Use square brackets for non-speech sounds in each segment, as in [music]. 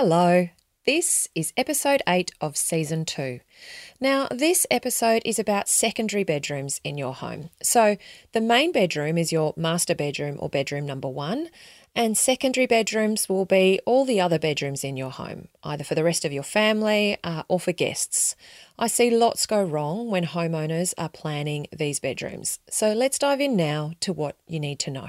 Hello. This is episode 8 of season 2. Now, this episode is about secondary bedrooms in your home. So, the main bedroom is your master bedroom or bedroom number 1, and secondary bedrooms will be all the other bedrooms in your home, either for the rest of your family uh, or for guests. I see lots go wrong when homeowners are planning these bedrooms. So, let's dive in now to what you need to know.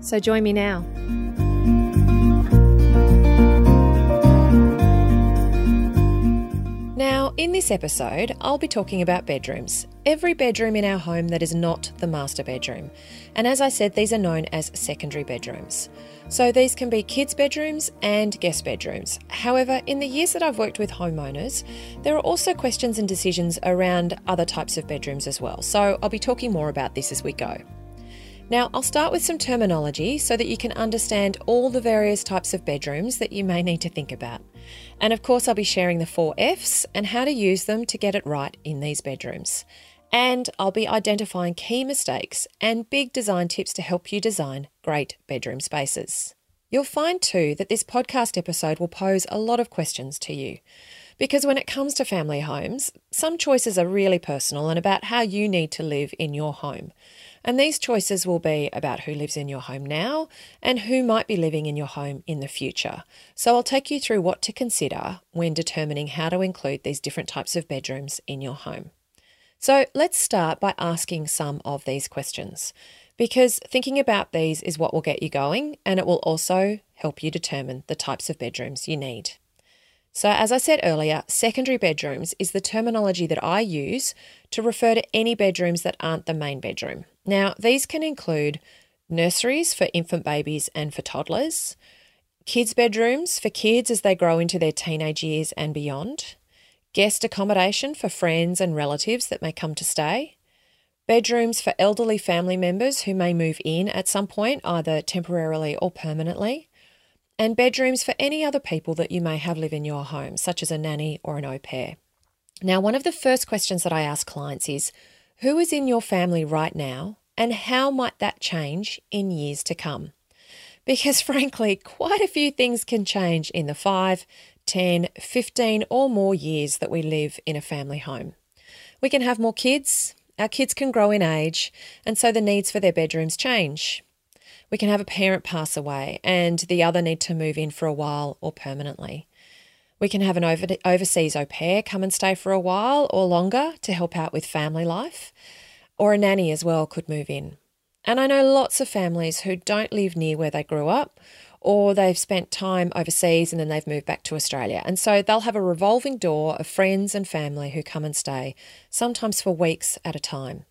So join me now. Now, in this episode, I'll be talking about bedrooms. Every bedroom in our home that is not the master bedroom. And as I said, these are known as secondary bedrooms. So these can be kids' bedrooms and guest bedrooms. However, in the years that I've worked with homeowners, there are also questions and decisions around other types of bedrooms as well. So I'll be talking more about this as we go. Now, I'll start with some terminology so that you can understand all the various types of bedrooms that you may need to think about. And of course, I'll be sharing the four F's and how to use them to get it right in these bedrooms. And I'll be identifying key mistakes and big design tips to help you design great bedroom spaces. You'll find too that this podcast episode will pose a lot of questions to you. Because when it comes to family homes, some choices are really personal and about how you need to live in your home. And these choices will be about who lives in your home now and who might be living in your home in the future. So I'll take you through what to consider when determining how to include these different types of bedrooms in your home. So let's start by asking some of these questions because thinking about these is what will get you going and it will also help you determine the types of bedrooms you need. So, as I said earlier, secondary bedrooms is the terminology that I use to refer to any bedrooms that aren't the main bedroom. Now, these can include nurseries for infant babies and for toddlers, kids' bedrooms for kids as they grow into their teenage years and beyond, guest accommodation for friends and relatives that may come to stay, bedrooms for elderly family members who may move in at some point, either temporarily or permanently and bedrooms for any other people that you may have live in your home, such as a nanny or an au pair. Now, one of the first questions that I ask clients is who is in your family right now, and how might that change in years to come? Because [laughs] frankly, quite a few things can change in the 5, 10, 15, or more years that we live in a family home. We can have more kids, our kids can grow in age, and so the needs for their bedrooms change. We can have a parent pass away and the other need to move in for a while or permanently. We can have an over- overseas au pair come and stay for a while or longer to help out with family life, or a nanny as well could move in. And I know lots of families who don't live near where they grew up, or they've spent time overseas and then they've moved back to Australia. And so they'll have a revolving door of friends and family who come and stay, sometimes for weeks at a time.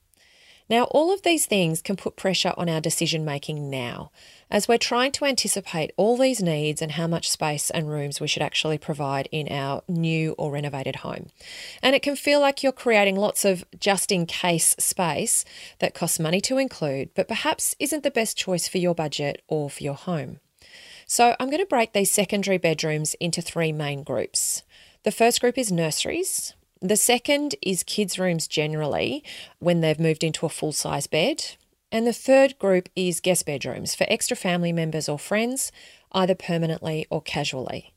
Now, all of these things can put pressure on our decision making now, as we're trying to anticipate all these needs and how much space and rooms we should actually provide in our new or renovated home. And it can feel like you're creating lots of just in case space that costs money to include, but perhaps isn't the best choice for your budget or for your home. So, I'm going to break these secondary bedrooms into three main groups. The first group is nurseries, the second is kids' rooms generally when they've moved into a full size bed. And the third group is guest bedrooms for extra family members or friends, either permanently or casually.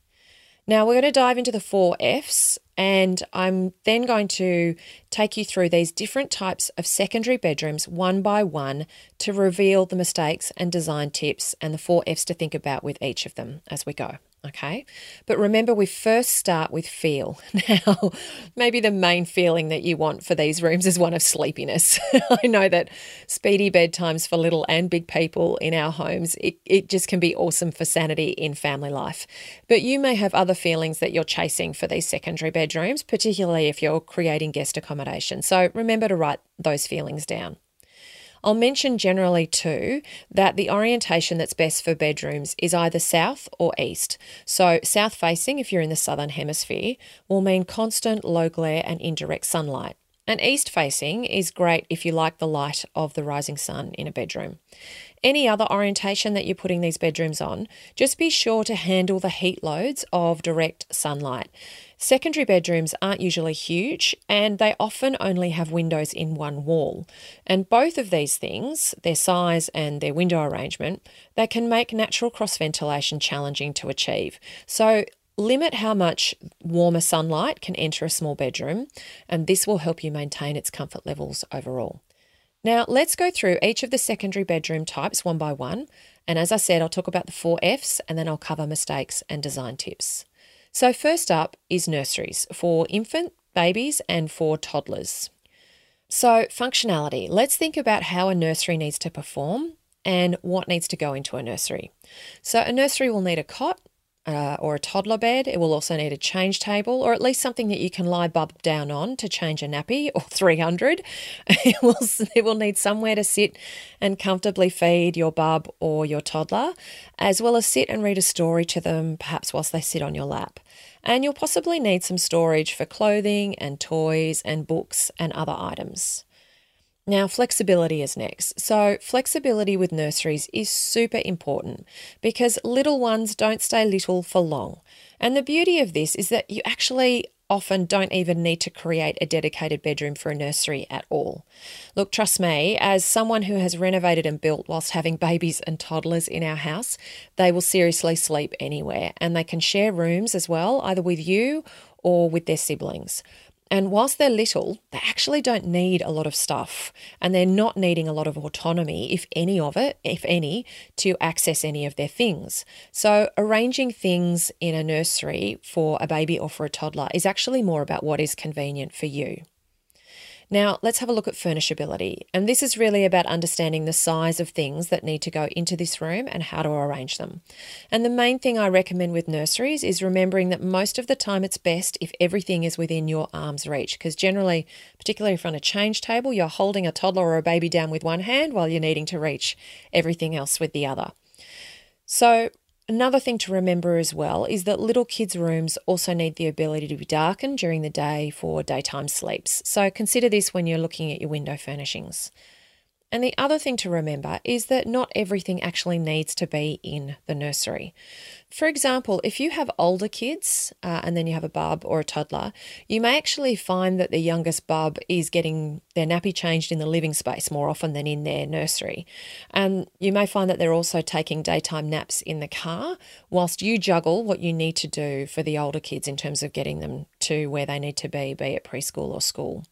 Now, we're going to dive into the four F's, and I'm then going to take you through these different types of secondary bedrooms one by one to reveal the mistakes and design tips and the four F's to think about with each of them as we go. Okay. But remember, we first start with feel. [laughs] Now, maybe the main feeling that you want for these rooms is one of sleepiness. [laughs] I know that speedy bedtimes for little and big people in our homes, it, it just can be awesome for sanity in family life. But you may have other feelings that you're chasing for these secondary bedrooms, particularly if you're creating guest accommodation. So remember to write those feelings down. I'll mention generally too that the orientation that's best for bedrooms is either south or east. So, south facing, if you're in the southern hemisphere, will mean constant low glare and indirect sunlight. And east facing is great if you like the light of the rising sun in a bedroom. Any other orientation that you're putting these bedrooms on, just be sure to handle the heat loads of direct sunlight. Secondary bedrooms aren't usually huge and they often only have windows in one wall. And both of these things, their size and their window arrangement, they can make natural cross ventilation challenging to achieve. So limit how much warmer sunlight can enter a small bedroom, and this will help you maintain its comfort levels overall. Now, let's go through each of the secondary bedroom types one by one. And as I said, I'll talk about the four F's and then I'll cover mistakes and design tips. So, first up is nurseries for infant, babies, and for toddlers. So, functionality. Let's think about how a nursery needs to perform and what needs to go into a nursery. So, a nursery will need a cot, uh, or a toddler bed. It will also need a change table or at least something that you can lie bub down on to change a nappy [laughs] or 300. It will, it will need somewhere to sit and comfortably feed your bub or your toddler, as well as sit and read a story to them, perhaps whilst they sit on your lap. And you'll possibly need some storage for clothing and toys and books and other items. Now, flexibility is next. So, flexibility with nurseries is super important because little ones don't stay little for long. And the beauty of this is that you actually often don't even need to create a dedicated bedroom for a nursery at all. Look, trust me, as someone who has renovated and built whilst having [laughs] babies and toddlers in our house, they will seriously sleep anywhere and they can share rooms as well, either with you or with their siblings. And whilst they're little, they actually don't need a lot of stuff and they're not needing a lot of autonomy, if any of it, if any, to access any of their things. So, arranging things in a nursery for a baby or for a toddler is actually more about what is convenient for you. Now, let's have a look at furnishability. And this is really about understanding the size of things that need to go into this room and how to arrange them. And the main thing I recommend with nurseries is remembering that most of the time it's best if everything is within your arm's reach, because generally, particularly if on a change table, you're holding a toddler or a baby down with one hand while you're needing to reach everything else with the other. So, Another thing to remember as well is that little kids' rooms also need the ability to be darkened during the day for daytime sleeps. So consider this when you're looking at your window furnishings. And the other thing to remember is that not everything actually needs to be in the nursery. For example, if you have older kids uh, and then you have a bub or a toddler, you may actually find that the youngest bub is getting their nappy changed in the living space more often than in their nursery. And you may find that they're also taking daytime naps in the car whilst you juggle what you need to do for the older kids in terms of getting them to where they need to be, be it preschool or school.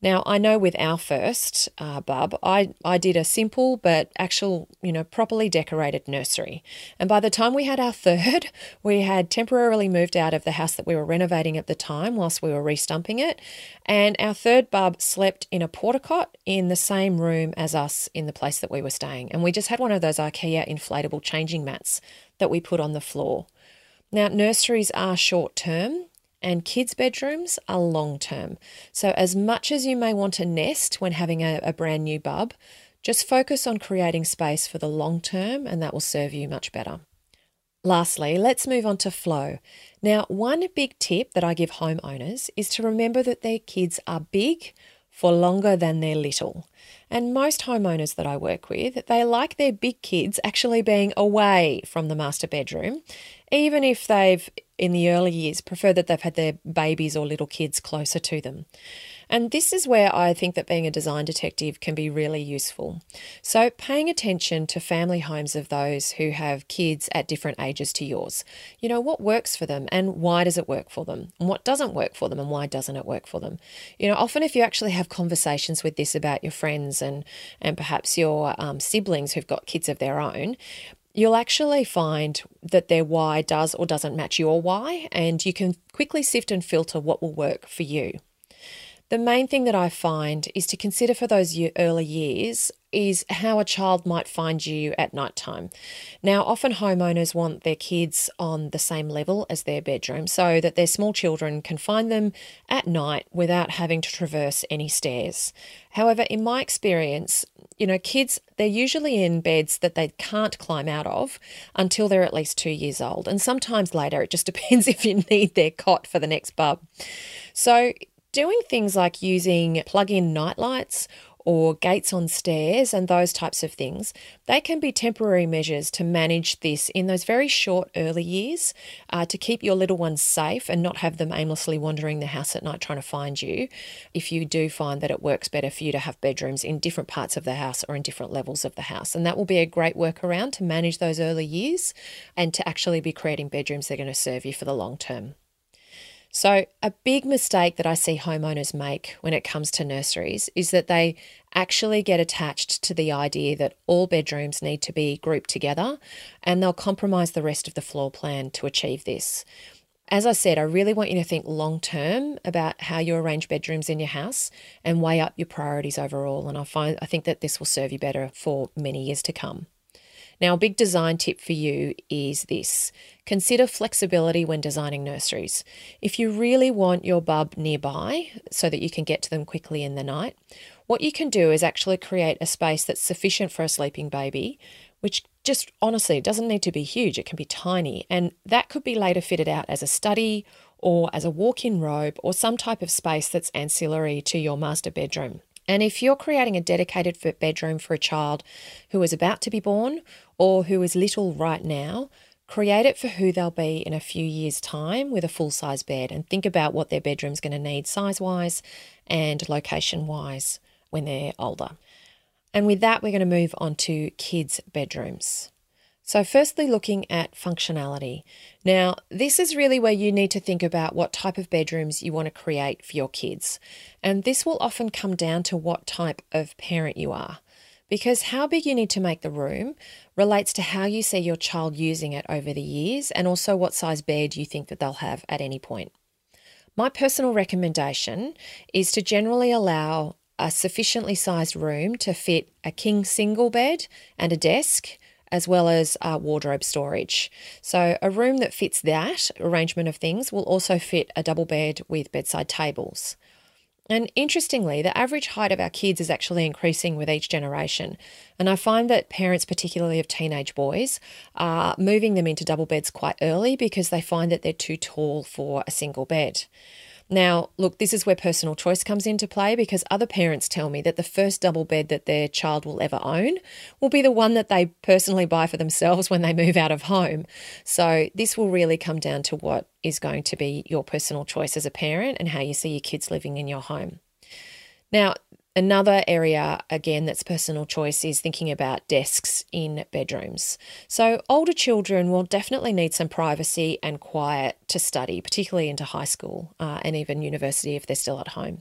Now, I know with our first uh, bub, I, I did a simple but actual, you know, properly decorated nursery. And by the time we had our [laughs] third, we had temporarily moved out of the house that we were renovating at the time whilst we were restumping it. And our third bub slept in a porta cot in the same room as us in the place that we were staying. And we just had one of those IKEA inflatable changing mats that we put on the floor. Now, nurseries are short term, and kids' bedrooms are long term. So, as much as you may want to nest when having a, a, brand new bub, just focus on creating space for the long term, and that will serve you much better. Lastly, let's move on to flow. Now, one big tip that I give homeowners is to remember that their kids are big for longer than they're little. And most homeowners that I work with, they like their big kids actually being away from the master bedroom, even if they've in the early years preferred that they've had their babies or little kids closer to them. And this is where I think that being a design detective can be really useful. So, paying attention to family homes of those who have kids at different ages to yours. You know, what works for them and why does it work for them? And what doesn't work for them and why doesn't it work for them? You know, often if you actually have conversations with this about your friends and, and perhaps your um, siblings who've got kids of their own, you'll actually find that their why does or doesn't match your why, and you can quickly sift and filter what will work for you. The main thing that I find is to consider for those early years is how a child might find you at night time. Now, often homeowners want their kids on the same level as their bedroom so that their small children can find them at night without having to traverse any stairs. However, in my experience, you know, kids, they're usually in beds that they can't climb out of until they're at least two years old. And sometimes later, it just [laughs] depends if you need their cot for the next bub. So, doing things like using plug in nightlights or gates on stairs and those types of things, they can be temporary measures to manage this in those very short early years uh, to keep your little ones safe and not have them aimlessly wandering the house at night trying to find you. If you do find that it works better for you to have bedrooms in different parts of the house or in different levels of the house, and that will be a great workaround to manage those early years and to actually be creating bedrooms that are going to serve you for the long term. So, a big mistake that I see homeowners make when it comes to nurseries is that they actually get attached to the idea that all bedrooms need to be grouped together and they'll compromise the rest of the floor plan to achieve this. As I said, I really want you to think long term about how you arrange bedrooms in your house and weigh up your priorities overall. And I find I think that this will serve you better for many years to come. Now, a big design tip for you is this consider flexibility when designing nurseries. If you really want your bub nearby so that you can get to them quickly in the night, what you can do is actually create a space that's sufficient for a sleeping baby, which just honestly doesn't need to be huge, it can be tiny. And that could be later fitted out as a study or as a walk in robe or some type of space that's ancillary to your master bedroom. And if you're creating a dedicated bedroom for a child who is about to be born or who is little right now, create it for who they'll be in a few years' time with a full size bed and think about what their bedroom's going to need size wise and location wise when they're older. And with that, we're going to move on to kids' bedrooms. So, firstly, looking at functionality. Now, this is really where you need to think about what type of bedrooms you want to create for your kids. And this will often come down to what type of parent you are. Because how big you need to make the room relates to how you see your child using it over the years and also what size bed you think that they'll have at any point. My personal recommendation is to generally allow a sufficiently sized room to fit a king single bed and a desk as well as uh, wardrobe storage. So, a room that fits that arrangement of things will also fit a double bed with bedside tables. And interestingly, the average height of our kids is actually increasing with each generation. And I find that parents, particularly of teenage boys, are moving them into double beds quite early because they find that they're too tall for a single bed. Now, look, this is where personal choice comes into play because other parents tell me that the first double bed that their child will ever own will be the one that they personally buy for themselves when they move out of home. So, this will really come down to what is going to be your personal choice as a parent and how you see your kids living in your home. Now, Another area, again, that's personal choice is thinking about desks in bedrooms. So, older children will definitely need some privacy and quiet to study, particularly into high school uh, and even university if they're still at home.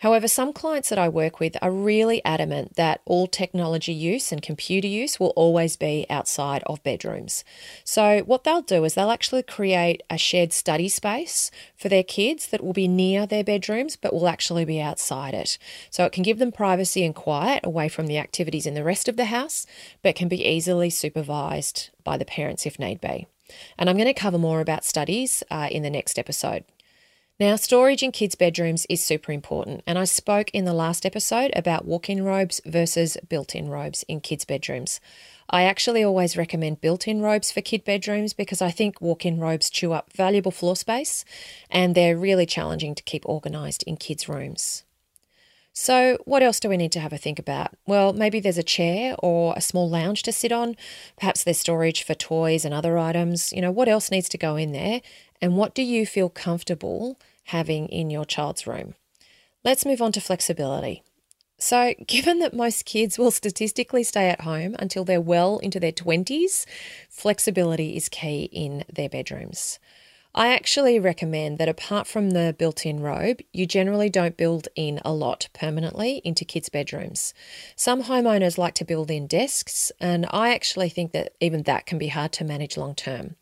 However, some clients that I work with are really adamant that all technology use and computer use will always be outside of bedrooms. So, what they'll do is they'll actually create a shared study space for their kids that will be near their bedrooms but will actually be outside it. So, it can give them privacy and quiet away from the activities in the rest of the house, but can be easily supervised by the parents if need be. And I'm going to cover more about studies uh, in the next episode. Now, storage in kids' bedrooms is super important, and I spoke in the last episode about walk in robes versus built in robes in kids' bedrooms. I actually always recommend built in robes for kid bedrooms because I think walk in robes chew up valuable floor space and they're really challenging to keep organised in kids' rooms. So, what else do we need to have a think about? Well, maybe there's a chair or a small lounge to sit on. Perhaps there's storage for toys and other items. You know, what else needs to go in there? And what do you feel comfortable having in your child's room? Let's move on to flexibility. So, [laughs] given that most kids will statistically stay at home until they're well into their 20s, flexibility is key in their bedrooms. I actually recommend that apart from the built in robe, you generally don't build in a lot permanently into kids' bedrooms. Some homeowners like to build in desks, and I actually think that even that can be hard to manage long term.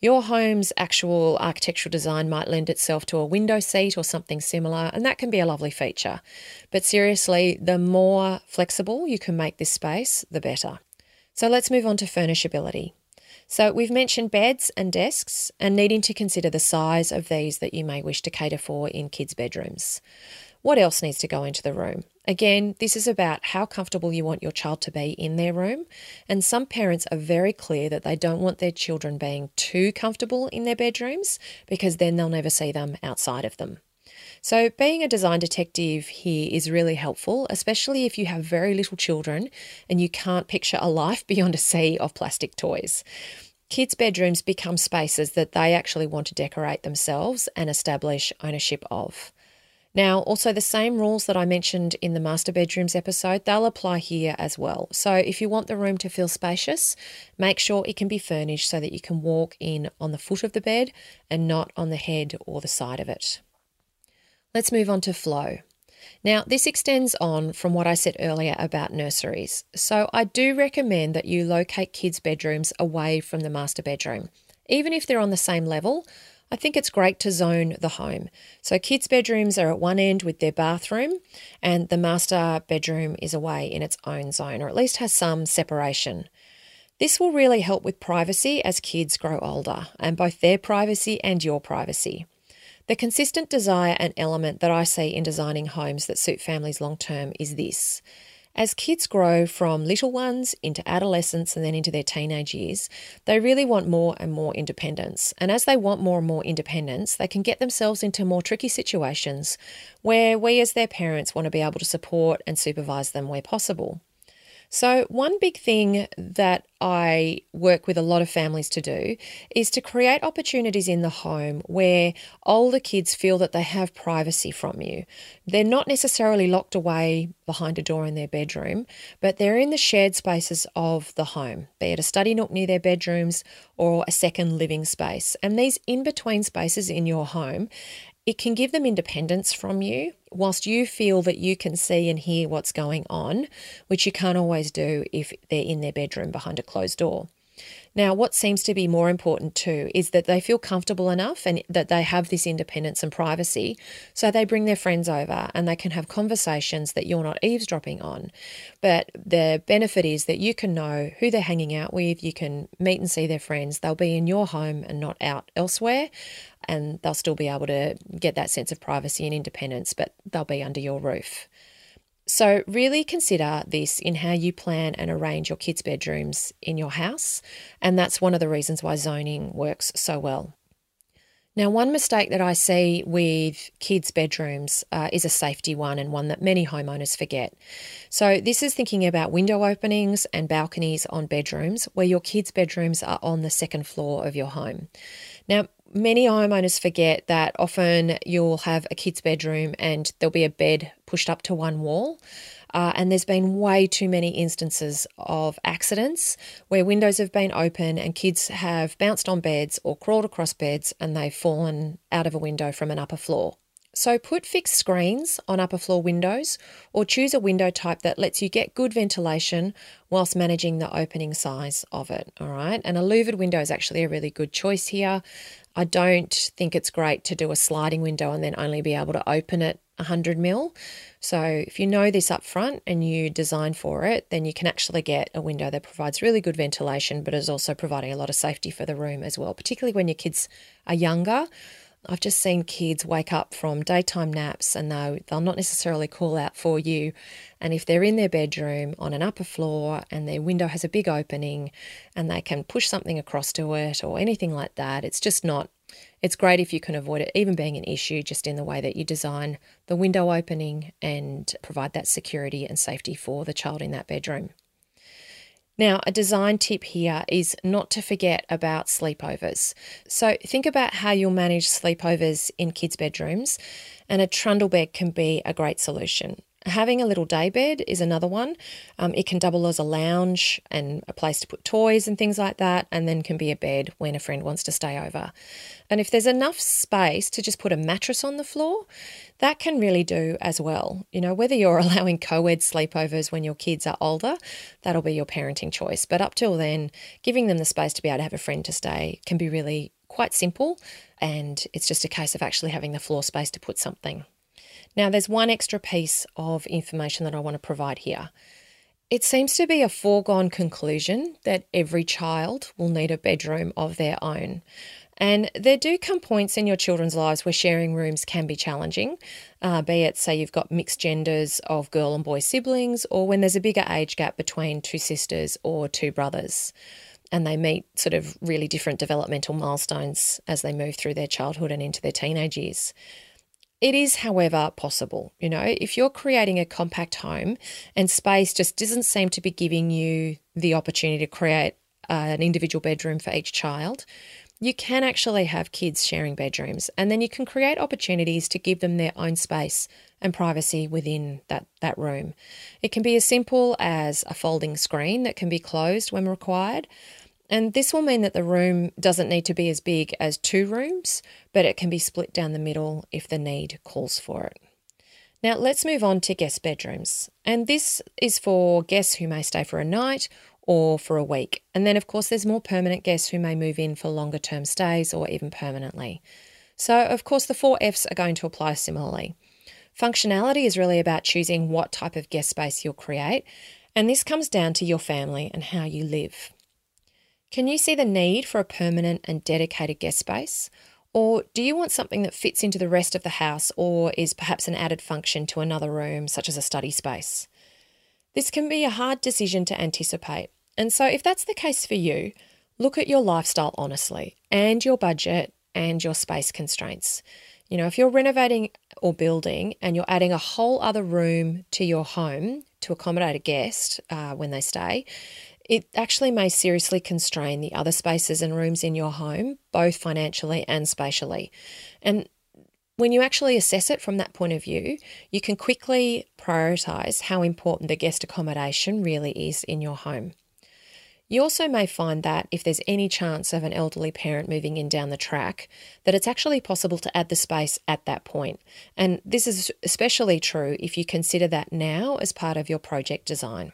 Your home's actual architectural design might lend itself to a window seat or something similar, and that can be a lovely feature. But seriously, the more flexible you can make this space, the better. So let's move on to furnishability. So we've mentioned beds and desks and needing to consider the size of these that you may wish to cater for in kids' bedrooms. What else needs to go into the room? Again, this is about how comfortable you want your child to be in their room. And some parents are very clear that they don't want their children being too comfortable in their bedrooms because then they'll never see them outside of them. So, being a design detective here is really helpful, especially if you have very little children and you can't picture a life [laughs] beyond a sea of plastic toys. Kids' bedrooms become spaces that they actually want to decorate themselves and establish ownership of. Now, also the same rules that I mentioned in the master bedrooms episode, they'll apply here as well. So, if you want the room to feel spacious, make sure it can be furnished so that you can walk in on the foot of the bed and not on the head or the side of it. Let's move on to flow. Now, this extends on from what I said earlier about nurseries. So, I do recommend that you locate kids' bedrooms away from the master bedroom. Even if they're on the same level, I think it's great to zone the home. So, kids' bedrooms are at one end with their bathroom, and the master bedroom is away in its own zone, or at least has some separation. This will really help with privacy as kids grow older, and both their privacy and your privacy. The consistent desire and element that I see in designing homes that suit families long term is this. As kids grow from little ones into adolescence and then into their teenage years, they really want more and more independence. And as they want more and more independence, they can get themselves into more tricky situations where we, as their parents, want to be able to support and supervise them where possible. So, one big thing that I work with a lot of families to do is to create opportunities in the home where older kids feel that they have privacy from you. They're not necessarily locked away behind a door in their bedroom, but they're in the shared spaces of the home, be it a study nook near their bedrooms or a second living space. And these in between spaces in your home it can give them independence from you, whilst you feel that you can see and hear what's going on, which you can't always do if they're in their bedroom behind a closed door. Now, what seems to be more important too is that they feel comfortable enough and that they have this independence and privacy. So they bring their friends over and they can have conversations that you're not eavesdropping on. But the benefit is that you can know who they're hanging out with, you can meet and see their friends. They'll be in your home and not out elsewhere. And they'll still be able to get that sense of privacy and independence, but they'll be under your roof. So, really consider this in how you plan and arrange your kids' bedrooms in your house. And that's one of the reasons why zoning works so well. Now, one mistake that I see with kids' bedrooms uh, is a safety one and one that many homeowners forget. So, this is thinking about window openings and balconies on bedrooms where your kids' bedrooms are on the second floor of your home. Now, many homeowners forget that often you'll have a kid's bedroom and there'll be a bed pushed up to one wall. Uh, and there's been way too many instances of accidents where windows have been open and kids have bounced on beds or crawled across beds and they've fallen out of a window from an upper floor. So put fixed screens on upper floor windows or choose a window type that lets you get good ventilation whilst managing the opening size of it. All right. And a louvered window is actually a really good choice here. I don't think it's great to do a sliding window and then only be able to open it 100 mil. So if you know this up front and you design for it, then you can actually get a window that provides really good ventilation, but is also providing a lot of safety for the room as well, particularly when your kids are younger. I've just seen kids wake up from daytime naps and they'll, they'll not necessarily call out for you. And if they're in their bedroom on an upper floor and their window has a big opening and they can push something across to it or anything like that, it's just not. It's great if you can avoid it even being an issue just in the way that you design the window opening and provide that security and safety for the child in that bedroom. Now, a design tip here is not to forget about sleepovers. So, think about how you'll manage sleepovers in kids' bedrooms, and a trundle bed can be a great solution. Having a little day bed is another one. Um, it can double as a lounge and a place to put toys and things like that, and then can be a bed when a friend wants to stay over. And if there's enough space to just put a mattress on the floor, that can really do as well. You know, whether you're [laughs] allowing co ed sleepovers when your kids are older, that'll be your parenting choice. But up till then, giving them the space to be able to have a friend to stay can be really quite simple. And it's just a case of actually having the floor space to put something. Now, there's one extra piece of information that I want to provide here. It seems to be a foregone conclusion that every child will need a bedroom of their own. And there do come points in your children's lives where sharing rooms can be challenging, uh, be it, say, you've got mixed genders of girl and boy siblings, or when there's a bigger age gap between two sisters or two brothers, and they meet sort of really different developmental milestones as they move through their childhood and into their teenage years. It is, however, possible. You know, if you're creating a compact home and space just doesn't seem to be giving you the opportunity to create uh, an individual bedroom for each child, you can actually have kids sharing bedrooms and then you can create opportunities to give them their own space and privacy within that, that room. It can be as simple as a folding screen that can be closed when required. And this will mean that the room doesn't need to be as big as two rooms, but it can be split down the middle if the need calls for it. Now, let's move on to guest bedrooms. And this is for guests who may stay for a night or for a week. And then, of course, there's more permanent guests who may move in for longer term stays or even permanently. So, of course, the four F's are going to apply similarly. Functionality is really about choosing what type of guest space you'll create, and this comes down to your family and how you live. Can you see the need for a permanent and dedicated guest space? Or do you want something that fits into the rest of the house or is perhaps an added function to another room, such as a study space? This can be a hard decision to anticipate, and so, if that's the case for you, look at your lifestyle honestly and your budget and your space constraints. You know, if you're renovating or building and you're adding a whole other room to your home to accommodate a guest uh, when they stay, it actually may seriously constrain the other spaces and rooms in your home, both financially and spatially. And when you actually assess it from that point of view, you can quickly prioritize how important the guest accommodation really is in your home. You also may find that if there's any chance of an elderly parent moving in down the track, that it's actually possible to add the space at that point. And this is especially true if you consider that now as part of your project design.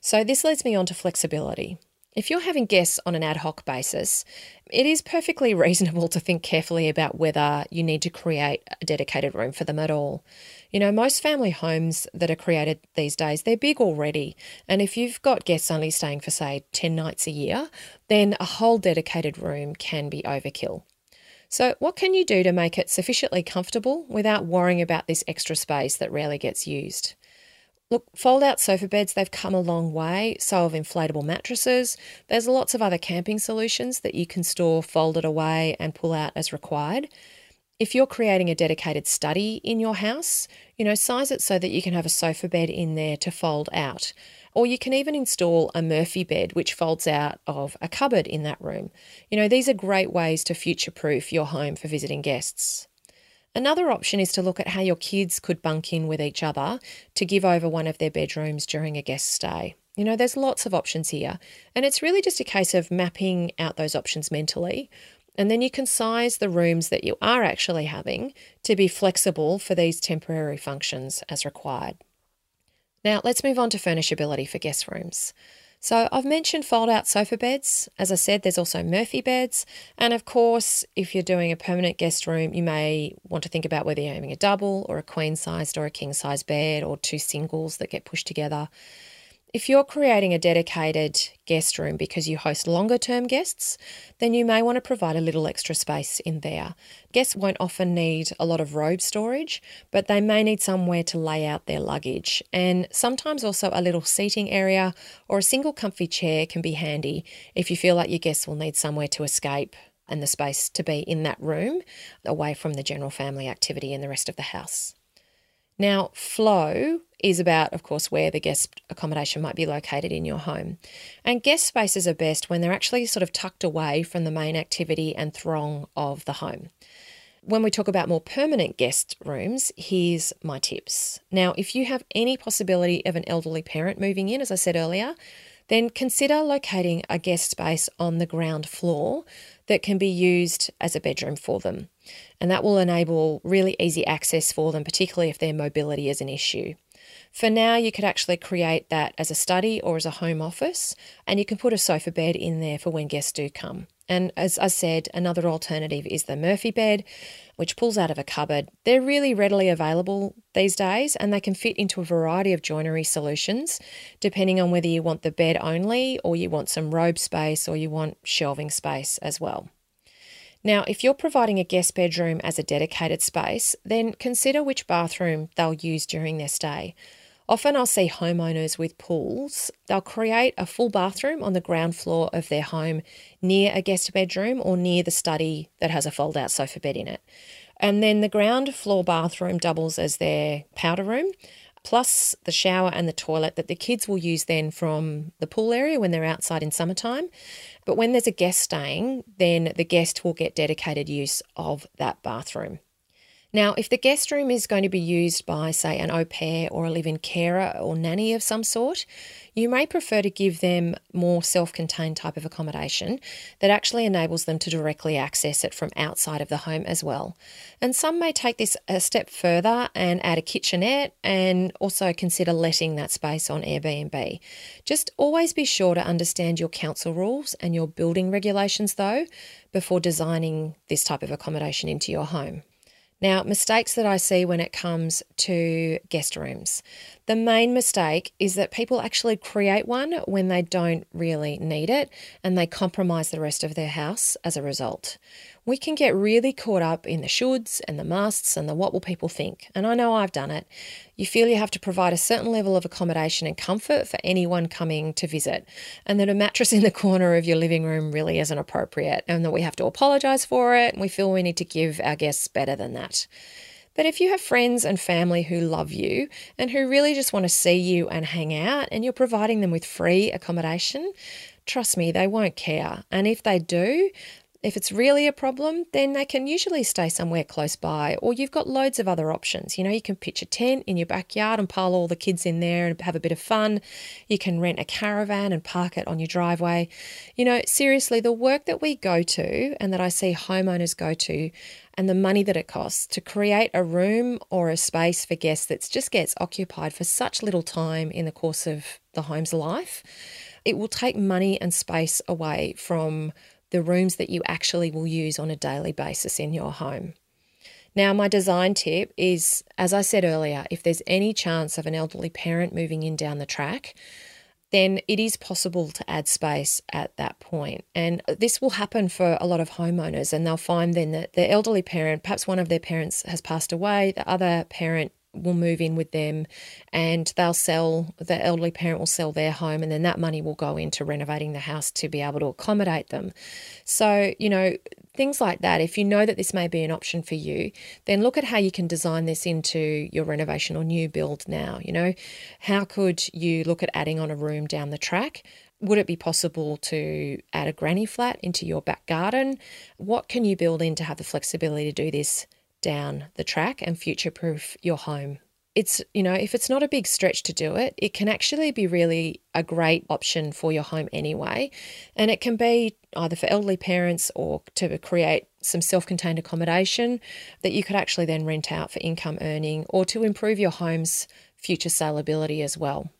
So, this leads me on to flexibility. If you're having guests on an ad hoc basis, it is perfectly [laughs] reasonable to think carefully about whether you need to create a dedicated room for them at all. You know, most family homes that are created these days, they're big already. And if you've got guests only staying for, say, 10 nights a year, then a whole dedicated room can be overkill. So, what can you do to make it sufficiently comfortable without worrying about this extra space that rarely gets used? Look, fold out sofa beds, they've come a long way. So have inflatable mattresses. There's lots of other camping solutions that you can store folded away and pull out as required. If you're creating a dedicated study in your house, you know, size it so that you can have a sofa bed in there to fold out. Or you can even install a Murphy bed, which folds out of a cupboard in that room. You know, these are great ways to future proof your home for visiting guests. Another option is to look at how your kids could bunk in with each other to give over one of their bedrooms during a guest stay. You know, there's lots of options here, and it's really just a case of mapping out those options mentally. And then you can size the rooms that you are actually having to be flexible for these temporary functions as required. Now, let's move on to furnishability for guest rooms. So I've mentioned fold out sofa beds. As I said, there's also Murphy beds. And of course, if you're doing a permanent guest room, you may want to think about whether you're having a double or a queen sized or a king sized bed or two singles that get pushed together. If you're creating a dedicated guest room because you host longer term guests, then you may want to provide a little extra space in there. Guests won't often need a lot of robe storage, but they may need somewhere to lay out their luggage. And sometimes also a little seating area or a single comfy chair can be handy if you feel like your guests will need somewhere to escape and the space to be in that room away from the general family activity in the rest of the house. Now, flow is about, of course, where the guest accommodation might be located in your home. And guest spaces are best when they're actually sort of tucked away from the main activity and throng of the home. when we talk about more permanent guest rooms, here's my tips. Now, if you have any possibility of an elderly parent moving in, as I said earlier, then consider locating a guest space on the ground floor that can be used as a bedroom for them. And that will enable really easy access for them, particularly if their mobility is an issue. For now, you could actually create that as a study or as a home office, and you can put a sofa bed in there for when guests do come. And as I said, another alternative is the Murphy bed, which pulls out of a cupboard. They're really readily available these days and they can fit into a variety of joinery solutions, depending on whether you want the bed only or you want some robe space or you want shelving space as well. Now, if you're providing a guest bedroom as a dedicated space, then consider which bathroom they'll use during their stay. Often I'll see homeowners with pools. They'll create a full bathroom on the ground floor of their home near a guest bedroom or near the study that has a fold out sofa bed in it. And then the ground floor bathroom doubles as their powder room, plus the shower and the toilet that the kids will use then from the pool area when they're outside in summertime. But when there's a guest staying, then the guest will get dedicated use of that bathroom. Now, if the guest room is going to be used by, say, an au pair or a live in carer or nanny of some sort, you may prefer to give them more self contained type of accommodation that actually enables them to directly access it from outside of the home as well. And some may take this a step further and add a kitchenette and also consider letting that space on Airbnb. Just always be sure to understand your council rules and your building regulations though before designing this type of accommodation into your home. Now, mistakes that I see when it comes to guest rooms. The main mistake is that people actually create one when they don't really need it and they compromise the rest of their house as a result we can get really caught up in the shoulds and the musts and the what will people think. And I know I've done it. You feel you have to provide a certain level of accommodation and comfort for anyone coming to visit, and that a mattress [laughs] in the corner of your living room really isn't appropriate, and that we have to apologise for it, and we feel we need to give our guests better than that. But if you have friends and family who love you and who really just want to see you and hang out, and you're providing them with free accommodation, trust me, they won't care. And if they do, if it's really a problem, then they can usually stay somewhere close by, or you've got loads of other options. You know, you can pitch a tent in your backyard and pile all the kids in there and have a bit of fun. You can rent a caravan and park it on your driveway. You know, seriously, the work that we go to and that I see homeowners go to, and the money that it costs to create a room or a space for guests that just gets occupied for such little time in the course of the home's life, it will take money and space away from the rooms that you actually will use on a daily basis in your home. Now, my design tip is as I said earlier, if there's any chance of an elderly parent moving in down the track, then it is possible to add space at that point. And this will happen for a lot of homeowners, and they'll find then that the elderly parent, perhaps one of their parents has passed away, the other parent will move in with them and they'll sell the elderly parent will sell their home and then that money will go into renovating the house to be able to accommodate them. So you know things like that if you know that this may be an option for you then look at how you can design this into your renovation or new build now you know. How could you look at adding on a room down the track? Would it be possible to add a granny flat into your back garden? What can you build in to have the flexibility to do this down the track and future proof your home. It's, you know, if it's not a big stretch to do it, it can actually be really a great option for your home anyway. And it can be either for elderly parents or to create some self contained accommodation that you could actually then rent out for income earning or to improve your home's future saleability as well.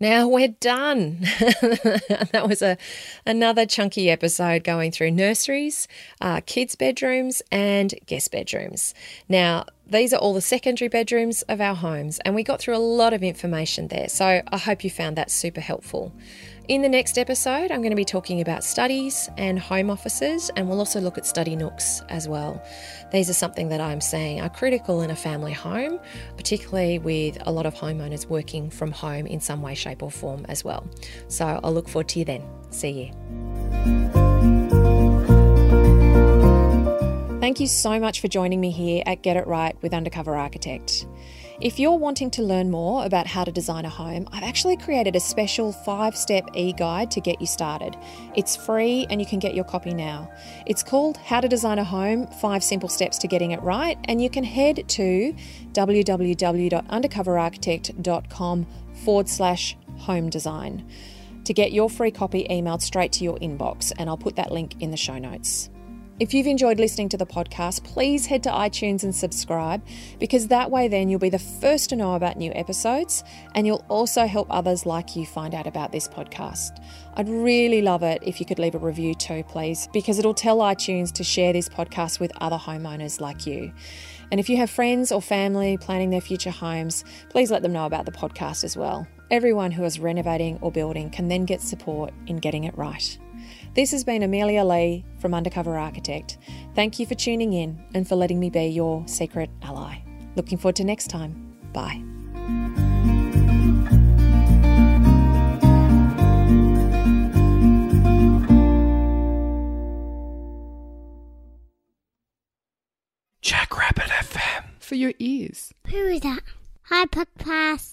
Now we're done. [laughs] that was a another chunky episode going through nurseries, uh, kids' bedrooms, and guest bedrooms. Now these are all the secondary bedrooms of our homes, and we got through a lot of information there. So I hope you found that super helpful. In the next episode, I'm going to be talking about studies and home offices, and we'll also look at study nooks as well. These are something that I'm saying are critical in a family home, particularly with a lot of homeowners working from home in some way, shape, or form as well. So I'll look forward to you then. See you. Thank you so much for joining me here at Get It Right with Undercover Architect. If you're wanting to learn more about how to design a home, I've actually created a special five step e guide to get you started. It's free and you can get your copy now. It's called How to Design a Home Five Simple Steps to Getting It Right, and you can head to www.undercoverarchitect.com forward slash home design to get your free copy emailed straight to your inbox, and I'll put that link in the show notes. If you've enjoyed listening to the podcast, please head to iTunes and subscribe because that way then you'll be the first to know about new episodes and you'll also help others like you find out about this podcast. I'd really love it if you could leave a review too, please, because it'll tell iTunes to share this podcast with other homeowners like you. And if you have friends or family planning their future homes, please let them know about the podcast as well. Everyone who is renovating or building can then get support in getting it right. This has been Amelia Lee from Undercover Architect. Thank you for tuning in and for letting me be your secret ally. Looking forward to next time. Bye. Jackrabbit FM. For your ears. Who is that? Hi, Podcast.